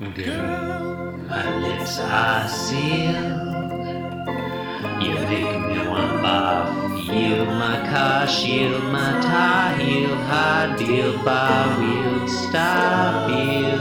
Girl, my lips are sealed. You me my car, shield my tie, heel, hard deal, bar wheel, stop you.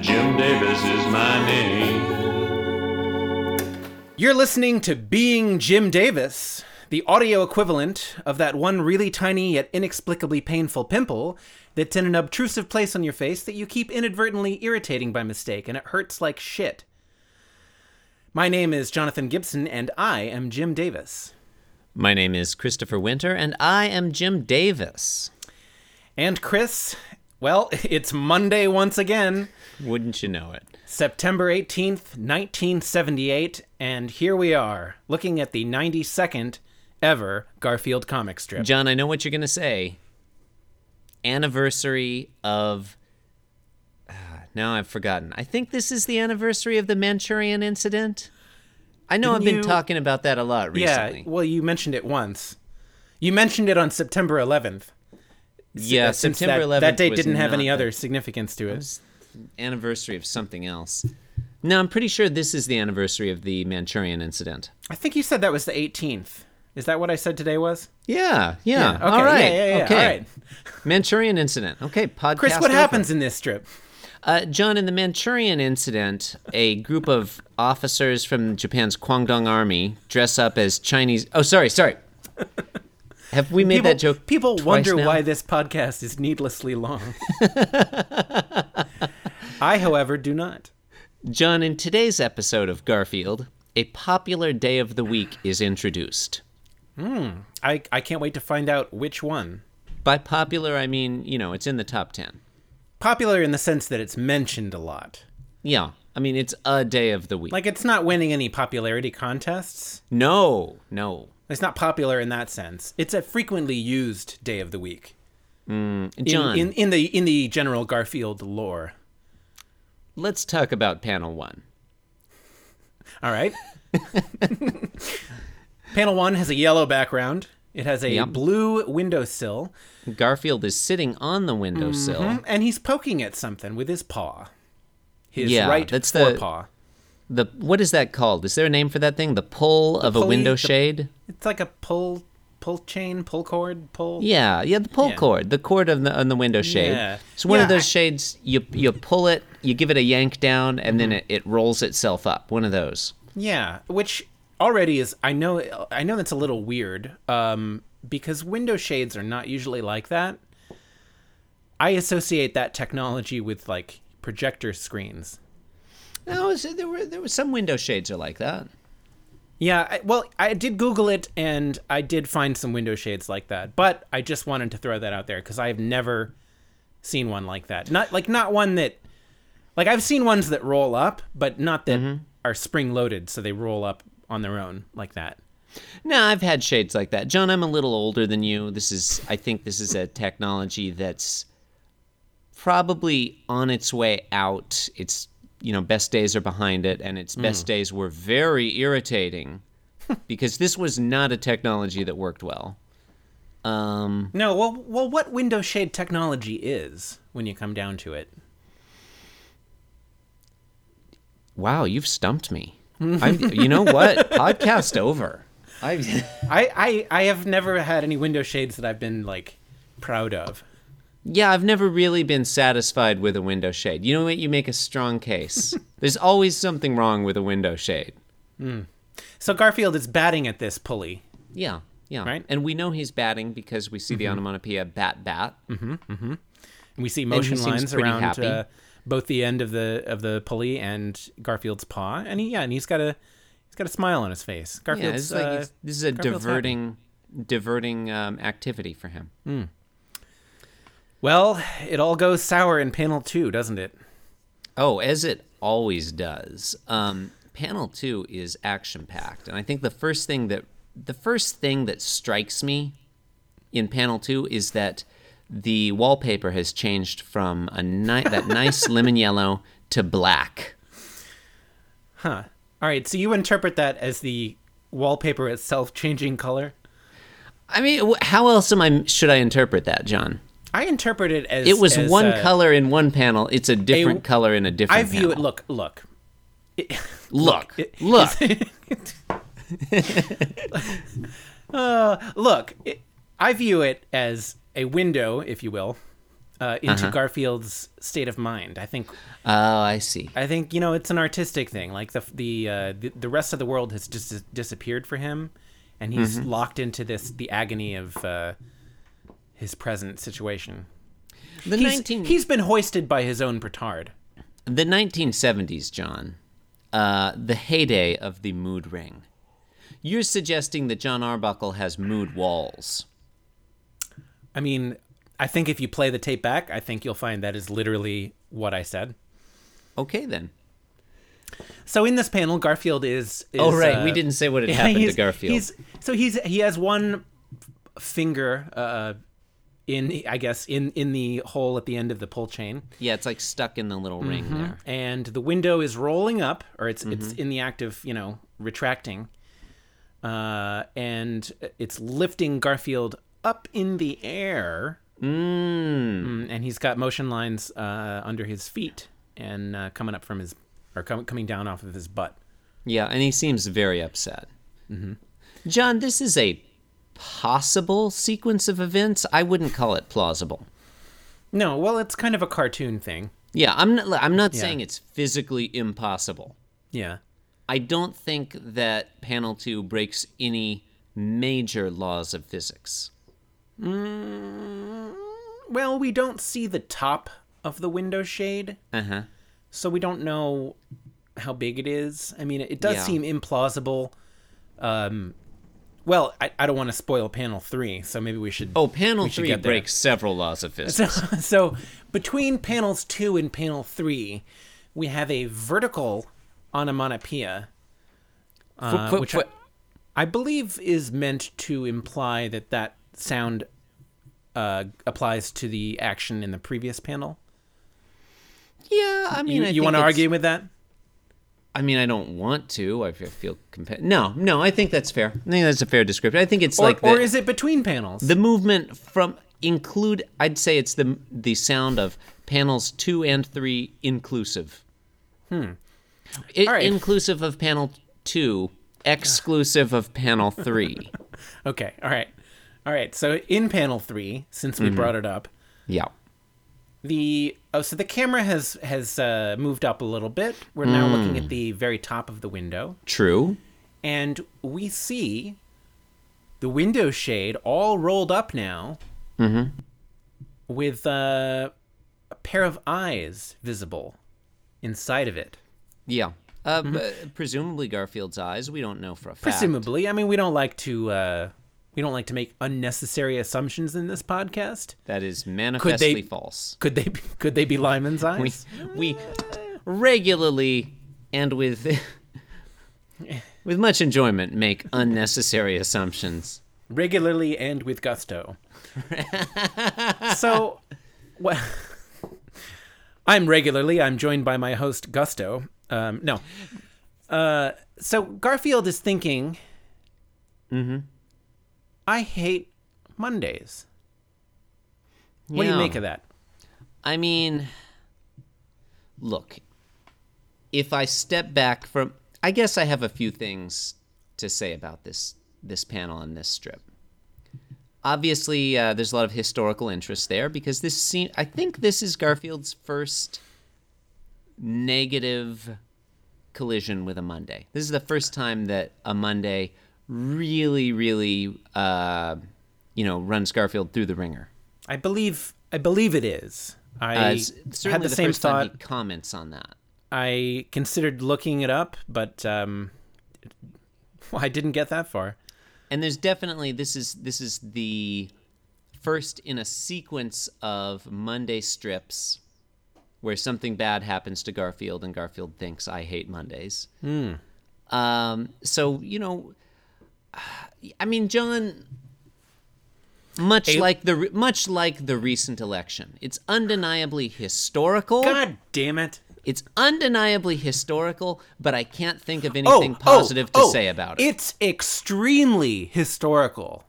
Jim Davis is my name. You're listening to Being Jim Davis, the audio equivalent of that one really tiny yet inexplicably painful pimple that's in an obtrusive place on your face that you keep inadvertently irritating by mistake, and it hurts like shit. My name is Jonathan Gibson, and I am Jim Davis. My name is Christopher Winter, and I am Jim Davis. And Chris, well, it's Monday once again, Wouldn't you know it? September 18th, 1978, and here we are, looking at the 92nd ever Garfield comic strip. John, I know what you're going to say. Anniversary of. Ah, now I've forgotten. I think this is the anniversary of the Manchurian incident. I know Didn't I've been you- talking about that a lot recently. Yeah, well, you mentioned it once. You mentioned it on September 11th. yeah, Uh, since September that, 11th. That date didn't have any other significance to it. was anniversary of something else. No, I'm pretty sure this is the anniversary of the Manchurian incident. I think you said that was the 18th. Is that what I said today was? Yeah, yeah. Okay, all right. Yeah, yeah, yeah. Okay. All right. Manchurian incident. Okay, podcast. Chris, what over. happens in this strip? Uh, John, in the Manchurian incident, a group of officers from Japan's Kwantung army dress up as Chinese. Oh, sorry, sorry. Have we made People, that joke? people wonder now? why this podcast is needlessly long. I, however, do not. John, in today's episode of Garfield, a popular day of the week is introduced. Hmm. I, I can't wait to find out which one. By popular, I mean, you know, it's in the top 10. Popular in the sense that it's mentioned a lot. Yeah, I mean, it's a day of the week. Like, it's not winning any popularity contests. no, no. It's not popular in that sense. It's a frequently used day of the week. Hmm. In, John, in, in the in the general Garfield lore. let's talk about panel one. All right. Panel one has a yellow background. It has a Yep. blue windowsill, Garfield is sitting on the windowsill. and he's poking at something with his paw. His Yeah, right that's the- forepaw. The what is that called? Is there a name for that thing? The pull of a window the- shade? It's like a pull, pull chain, pull cord, pull. Yeah, yeah, the pull Yeah. cord, the cord on the on the window shade. Yeah. It's one of those I- shades you you pull it, you give it a yank down, and Mm-hmm. then it, it rolls itself up. One of those. Yeah, which already is. I know. I know that's a little weird. Um, because window shades are not usually like that. I associate that technology with like projector screens. No, so there were there were some window shades are like that. Yeah, I, well, I did Google it and I did find some window shades like that, but I just wanted to throw that out there because I've never seen one like that. Not like not one that, like I've seen ones that roll up, but not that are spring loaded, so they roll up on their own like that. No, I've had shades like that. John, I'm a little older than you. This is I think this is a technology that's probably on its way out. It's you know, best days are behind it and its best days were very irritating because this was not a technology that worked well. Um No, well, well, what window shade technology is when you come down to it? wow, you've stumped me. I'm, you know what? Podcast over. I I, I, have never had any window shades that I've been like proud of. Yeah, I've never really been satisfied with a window shade. You know what? You make a strong case. There's always something wrong with a window shade. So Garfield is batting at this pulley. Yeah, yeah. Right. And we know he's batting because we see the onomatopoeia bat bat. Mm-hmm, mm-hmm. And we see motion lines pretty around happy. uh, both the end of the of the pulley and Garfield's paw, and he yeah, and he's got a he's got a smile on his face. Yeah, Garfield's it's like uh, this is a Garfield's happy. diverting, diverting um, activity for him. Well, it all goes sour in panel two, doesn't it? Oh, as it always does. Um, panel two is action packed, and I think the first thing that the first thing that strikes me in panel two is that the wallpaper has changed from a ni- that nice lemon yellow to black. Huh. All right, so you interpret that as the wallpaper itself changing color. I mean, how else am I should I interpret that, John? I interpret it as It was as, one uh, color in one panel. It's a different a- color in a different. I view it. panel. Look, look. It- Look, it- look. uh, look. It, I view it as a window, if you will, uh, into Uh-huh. Garfield's state of mind. I think. Oh, I see. I think you know it's an artistic thing. Like the the uh, the, the rest of the world has just dis- disappeared for him, and he's Mm-hmm. locked into this the agony of uh, his present situation. The He's, nineteen he's been hoisted by his own petard. the nineteen seventies, John. Uh, the heyday of the mood ring. You're suggesting that John Arbuckle has mood walls. I mean, I think if you play the tape back, I think you'll find that is literally what I said. Okay, then. So in this panel, Garfield is. is Oh, right. uh, we didn't say what had yeah, happened to Garfield. He's so he's he has one finger uh, in I guess in in the hole at the end of the pull chain, Yeah, it's like stuck in the little ring Mm-hmm. there. and the window is rolling up, or it's it's Mm-hmm. in the act of you know retracting, uh, and it's lifting Garfield up in the air. Mm. Mm, and he's got motion lines uh, under his feet and uh, coming up from his or com- coming down off of his butt. Yeah, and he seems very upset. Mm-hmm. John, this is a possible sequence of events. I wouldn't call it plausible. No, well, it's kind of a cartoon thing. Yeah, I'm not. I'm not Yeah. saying it's physically impossible. Yeah. I don't think that panel two breaks any major laws of physics. Well, we don't see the top of the window shade, Uh huh. so we don't know how big it is. I mean, it, does Yeah. seem implausible. Um, well, I, I don't want to spoil panel three, so maybe we should. Oh, panel should three breaks several laws of physics. so between panels two and panel three, we have a vertical onomatopoeia, uh, which I believe is meant to imply that that sound uh, applies to the action in the previous panel. yeah, I mean, You, you want to argue with that? I mean, I don't want to. I feel- compa- No, no, I think that's fair. I think that's a fair description. I think it's Or, like or is it between panels? the movement from include. I'd say it's the the sound of panels two and three inclusive. Hmm. It, All right. Inclusive of panel two, exclusive of panel three. okay, all right. All right, so in panel three, since Mm-hmm. we brought it up, yeah. the oh so the camera has has uh, moved up a little bit we're now looking Mm. at the very top of the window True. and we see the window shade all rolled up now with uh, a pair of eyes visible inside of it Yeah. Uh, b- presumably Garfield's eyes. We don't know for a fact. presumably i mean we don't like to uh, we don't like to make unnecessary assumptions in this podcast That is manifestly they- false. could they be, could they be Lyman's We eyes we regularly and with with much enjoyment make unnecessary assumptions. regularly and with gusto. so, well, I'm regularly. I'm joined by my host Gusto. Um, no, uh, so Garfield is thinking. Mm-hmm. I hate Mondays. What do you make of that? I mean, look, if I step back from, I guess I have a few things to say about this this panel and this strip. Obviously, uh, there's a lot of historical interest there because this seem, I think this is Garfield's first negative collision with a Monday. This is the first time that a Monday really, really, uh, you know, run Garfield through the ringer. I believe. I believe it is. I Uh, had the, the, same thought. comments on that. I considered looking it up, but um, I didn't get that far. and there's definitely this is this is the first in a sequence of Monday strips where something bad happens to Garfield and Garfield thinks I hate Mondays. Um, so you know, I mean, John. Much like the much like the recent election, it's undeniably historical. God damn it! It's undeniably historical, but I can't think of oh, anything oh, positive to oh, say about it. It's extremely historical.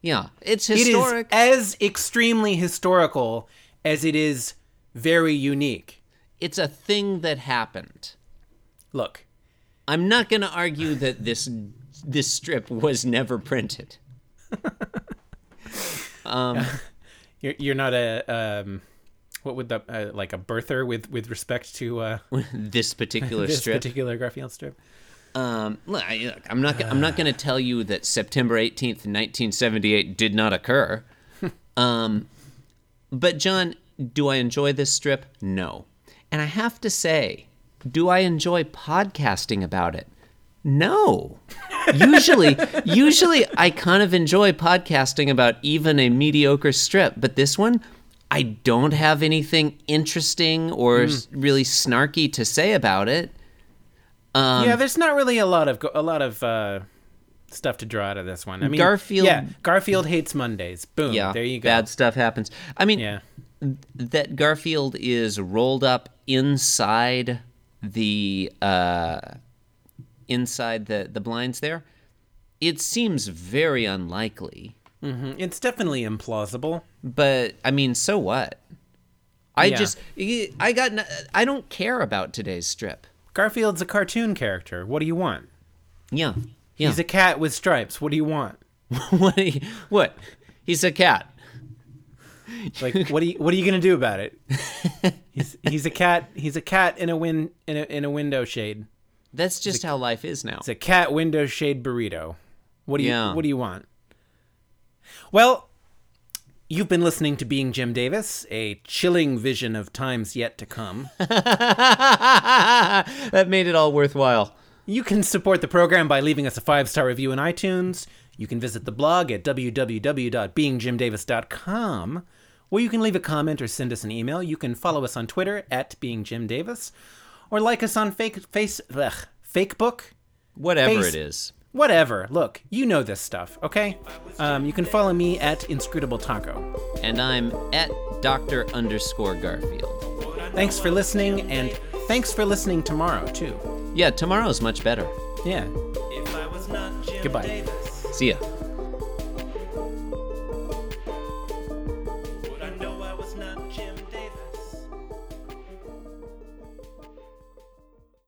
Yeah, it's historic. It is as extremely historical as it is very unique. it's a thing that happened. Look, I'm not going to argue that this this strip was never printed. you're you're not a um, what would the uh, like a birther with with respect to uh, this particular this strip. particular Garfield strip. Um, look, I, look, I'm not. I'm not going to tell you that September 18th, 1978, did not occur. um, but John, do I enjoy this strip? No. And I have to say, do I enjoy podcasting about it? No. Usually, usually I kind of enjoy podcasting about even a mediocre strip, but this one, I don't have anything interesting or s- really snarky to say about it. Um, yeah, there's not really a lot of a lot of uh, stuff to draw out of this one. I mean, Garfield- Yeah, Garfield hates Mondays. Boom. yeah, there you go. Bad stuff happens. I mean, Yeah. that Garfield is rolled up inside the uh, inside the the blinds there. It seems very unlikely, Mhm. It's definitely implausible. but I mean, so what? I Yeah. just I got I don't care about today's strip. Garfield's a cartoon character. What do you want? Yeah, yeah. He's a cat with stripes. What do you want? what? he- what? He's a cat. Like, what are you what are you gonna do about it? He's he's a cat. He's a cat in a win in a in a window shade. That's just how life is now. It's a cat window shade burrito. What do you Yeah. What do you want? Well, you've been listening to Being Jim Davis, a chilling vision of times yet to come. that made it all worthwhile. You can support the program by leaving us a five star review in iTunes. You can visit the blog at www.beingjimdavis.com, where you can leave a comment or send us an email. You can follow us on Twitter at beingjimdavis, or like us on fake face ugh, Fakebook. Whatever Face- it is. Whatever. Look, you know this stuff, okay? Um, you can follow me at Inscrutable Taco. And I'm at Dr. underscore Garfield. Thanks for listening, and thanks for listening tomorrow too. Yeah, tomorrow's much better. Yeah. Goodbye. See ya.